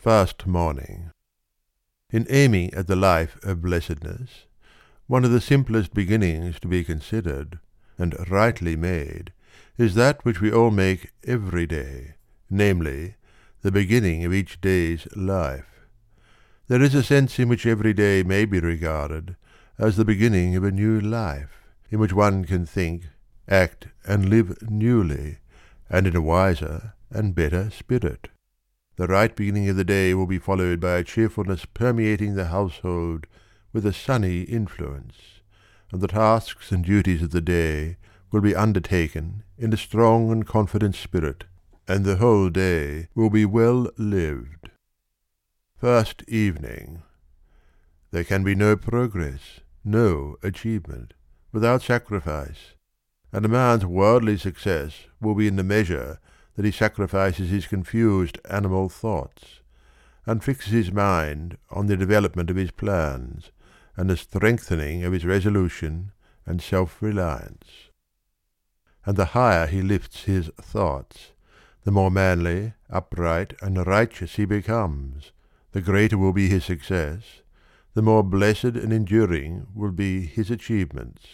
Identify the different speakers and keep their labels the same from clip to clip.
Speaker 1: FAST MORNING In aiming at the life of blessedness, one of the simplest beginnings to be considered, and rightly made, is that which we all make every day, namely, the beginning of each day's life. There is a sense in which every day may be regarded as the beginning of a new life, in which one can think, act, and live newly, and in a wiser and better spirit. The right beginning of the day will be followed by a cheerfulness permeating the household with a sunny influence, and the tasks and duties of the day will be undertaken in a strong and confident spirit, and the whole day will be well lived. First Evening. There can be no progress, no achievement, without sacrifice, and a man's worldly success will be in the measure that he sacrifices his confused animal thoughts, and fixes his mind on the development of his plans, and the strengthening of his resolution and self reliance. And the higher he lifts his thoughts, the more manly, upright, and righteous he becomes, the greater will be his success, the more blessed and enduring will be his achievements.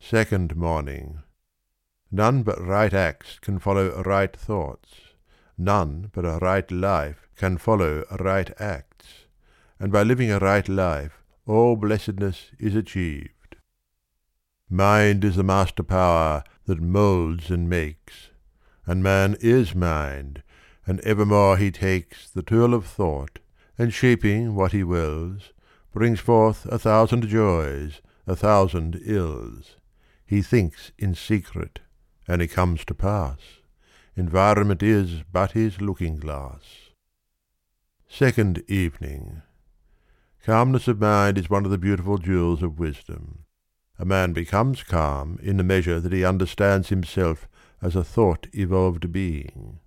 Speaker 1: Second Morning None but right acts can follow right thoughts, none but a right life can follow right acts, and by living a right life all blessedness is achieved. Mind is the master power that moulds and makes, and man is mind, and evermore he takes the tool of thought, and shaping what he wills, brings forth a thousand joys, a thousand ills. He thinks in secret and it comes to pass. Environment is but his looking glass. Second Evening. Calmness of mind is one of the beautiful jewels of wisdom. A man becomes calm in the measure that he understands himself as a thought evolved being.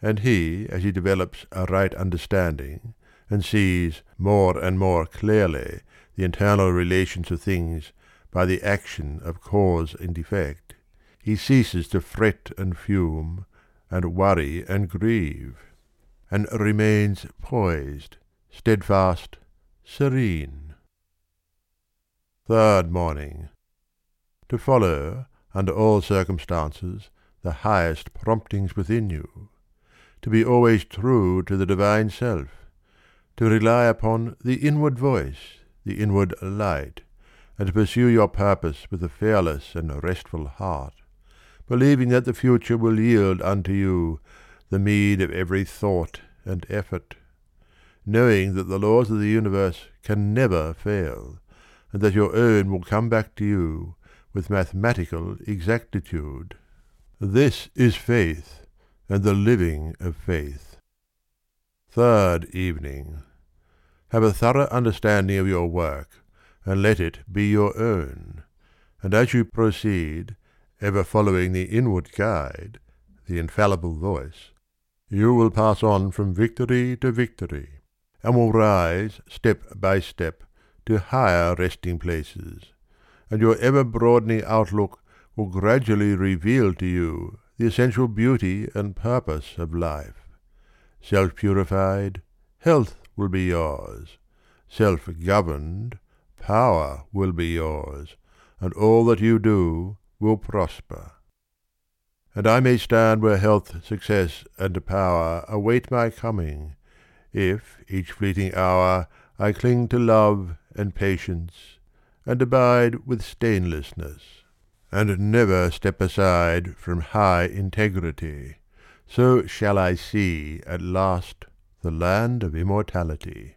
Speaker 1: And he, as he develops a right understanding, and sees more and more clearly the internal relations of things by the action of cause and effect, he ceases to fret and fume, and worry and grieve, and remains poised, steadfast, serene. Third morning. To follow, under all circumstances, the highest promptings within you. To be always true to the divine self. To rely upon the inward voice, the inward light, and to pursue your purpose with a fearless and restful heart believing that the future will yield unto you the meed of every thought and effort, knowing that the laws of the universe can never fail, and that your own will come back to you with mathematical exactitude. This is faith, and the living of faith. Third evening. Have a thorough understanding of your work, and let it be your own. And as you proceed, ever following the inward guide, the infallible voice, you will pass on from victory to victory, and will rise step by step to higher resting places, and your ever broadening outlook will gradually reveal to you the essential beauty and purpose of life. Self purified, health will be yours. Self governed, power will be yours, and all that you do will prosper. And I may stand where health, success, and power await my coming, if each fleeting hour I cling to love and patience, and abide with stainlessness, and never step aside from high integrity, so shall I see at last the land of immortality.